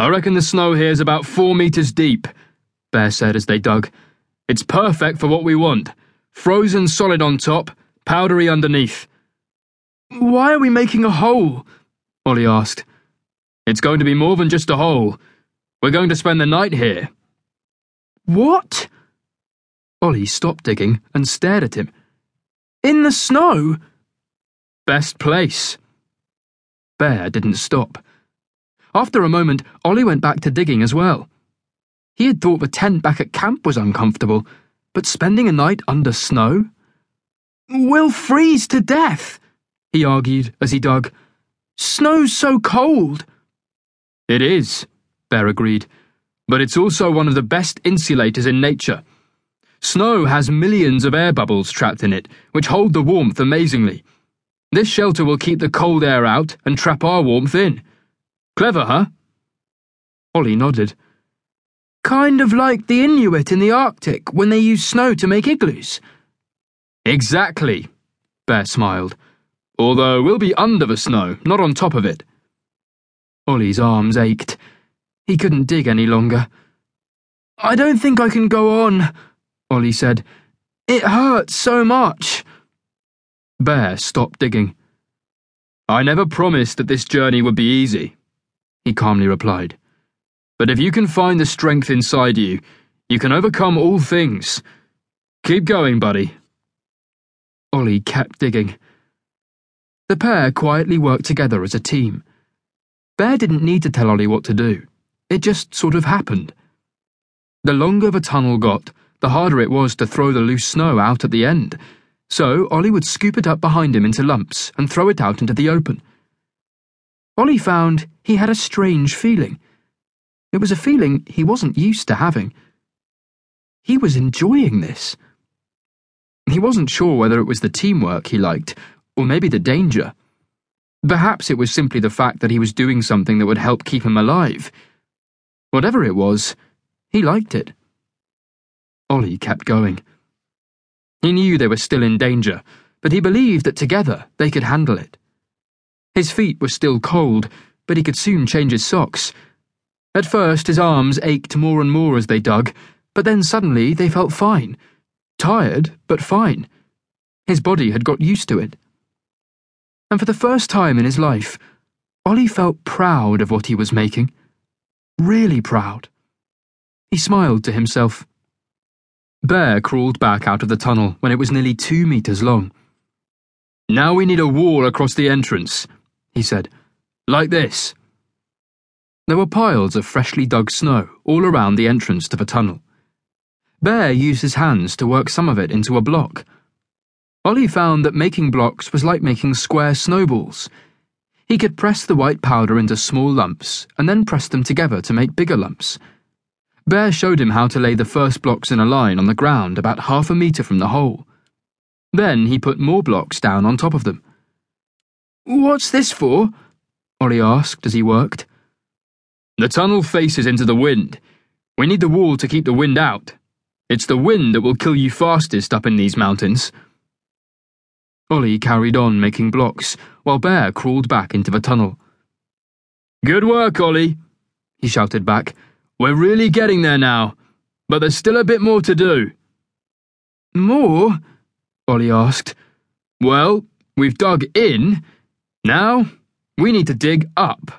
I reckon the snow here is about four meters deep, Bear said as they dug. It's perfect for what we want frozen solid on top, powdery underneath. Why are we making a hole? Olly asked. It's going to be more than just a hole. We're going to spend the night here. What? Olly stopped digging and stared at him. In the snow? Best place. Bear didn't stop. After a moment, Olly went back to digging as well. He had thought the tent back at camp was uncomfortable, but spending a night under snow? We'll freeze to death, he argued as he dug. Snow's so cold. It is, Bear agreed, but it's also one of the best insulators in nature. Snow has millions of air bubbles trapped in it, which hold the warmth amazingly. This shelter will keep the cold air out and trap our warmth in. Clever, huh? Olly nodded. Kind of like the Inuit in the Arctic when they use snow to make igloos. Exactly, Bear smiled. Although we'll be under the snow, not on top of it. Olly's arms ached. He couldn't dig any longer. I don't think I can go on, Olly said. It hurts so much. Bear stopped digging. I never promised that this journey would be easy he calmly replied. But if you can find the strength inside you, you can overcome all things. Keep going, buddy. Olly kept digging. The pair quietly worked together as a team. Bear didn't need to tell Olly what to do, it just sort of happened. The longer the tunnel got, the harder it was to throw the loose snow out at the end, so Olly would scoop it up behind him into lumps and throw it out into the open. Olly found he had a strange feeling. It was a feeling he wasn't used to having. He was enjoying this. He wasn't sure whether it was the teamwork he liked, or maybe the danger. Perhaps it was simply the fact that he was doing something that would help keep him alive. Whatever it was, he liked it. Olly kept going. He knew they were still in danger, but he believed that together they could handle it. His feet were still cold, but he could soon change his socks. At first, his arms ached more and more as they dug, but then suddenly they felt fine. Tired, but fine. His body had got used to it. And for the first time in his life, Olly felt proud of what he was making. Really proud. He smiled to himself. Bear crawled back out of the tunnel when it was nearly two meters long. Now we need a wall across the entrance, he said. Like this. There were piles of freshly dug snow all around the entrance to the tunnel. Bear used his hands to work some of it into a block. Olly found that making blocks was like making square snowballs. He could press the white powder into small lumps and then press them together to make bigger lumps. Bear showed him how to lay the first blocks in a line on the ground about half a metre from the hole. Then he put more blocks down on top of them. What's this for? Olly asked as he worked. The tunnel faces into the wind. We need the wall to keep the wind out. It's the wind that will kill you fastest up in these mountains. Olly carried on making blocks, while Bear crawled back into the tunnel. Good work, Olly, he shouted back. We're really getting there now, but there's still a bit more to do. More? Olly asked. Well, we've dug in. Now, we need to dig up.